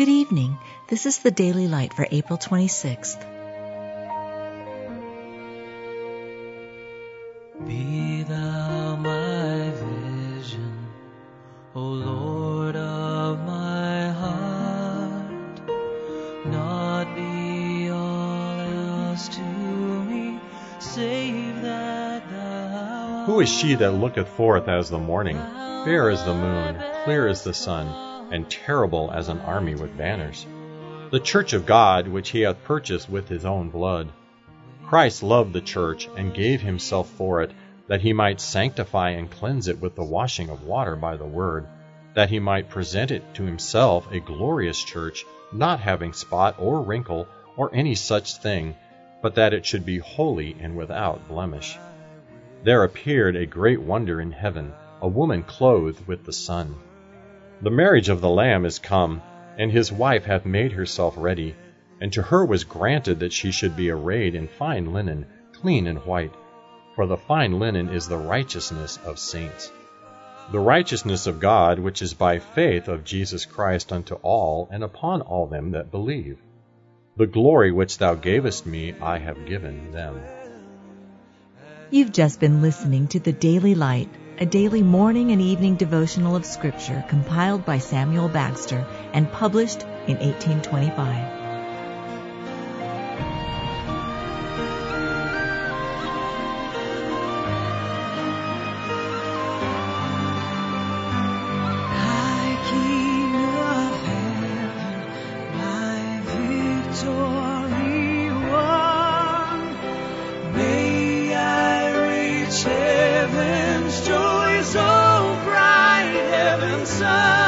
Good evening. This is the Daily Light for April 26th. Be thou my vision, O Lord of my heart, not be all else to me, save that thou Who is she that looketh forth as the morning, fair as the moon, clear as the sun, and terrible as an army with banners? The church of God, which he hath purchased with his own blood. Christ loved the church, and gave himself for it, that he might sanctify and cleanse it with the washing of water by the word, that he might present it to himself a glorious church, not having spot or wrinkle or any such thing, but that it should be holy and without blemish. There appeared a great wonder in heaven, a woman clothed with the sun. The marriage of the Lamb is come, and his wife hath made herself ready. And to her was granted that she should be arrayed in fine linen, clean and white. For the fine linen is the righteousness of saints. The righteousness of God, which is by faith of Jesus Christ unto all and upon all them that believe. The glory which thou gavest me, I have given them. You've just been listening to the Daily Light, a daily morning and evening devotional of Scripture compiled by Samuel Bagster and published in 1825. High King heaven's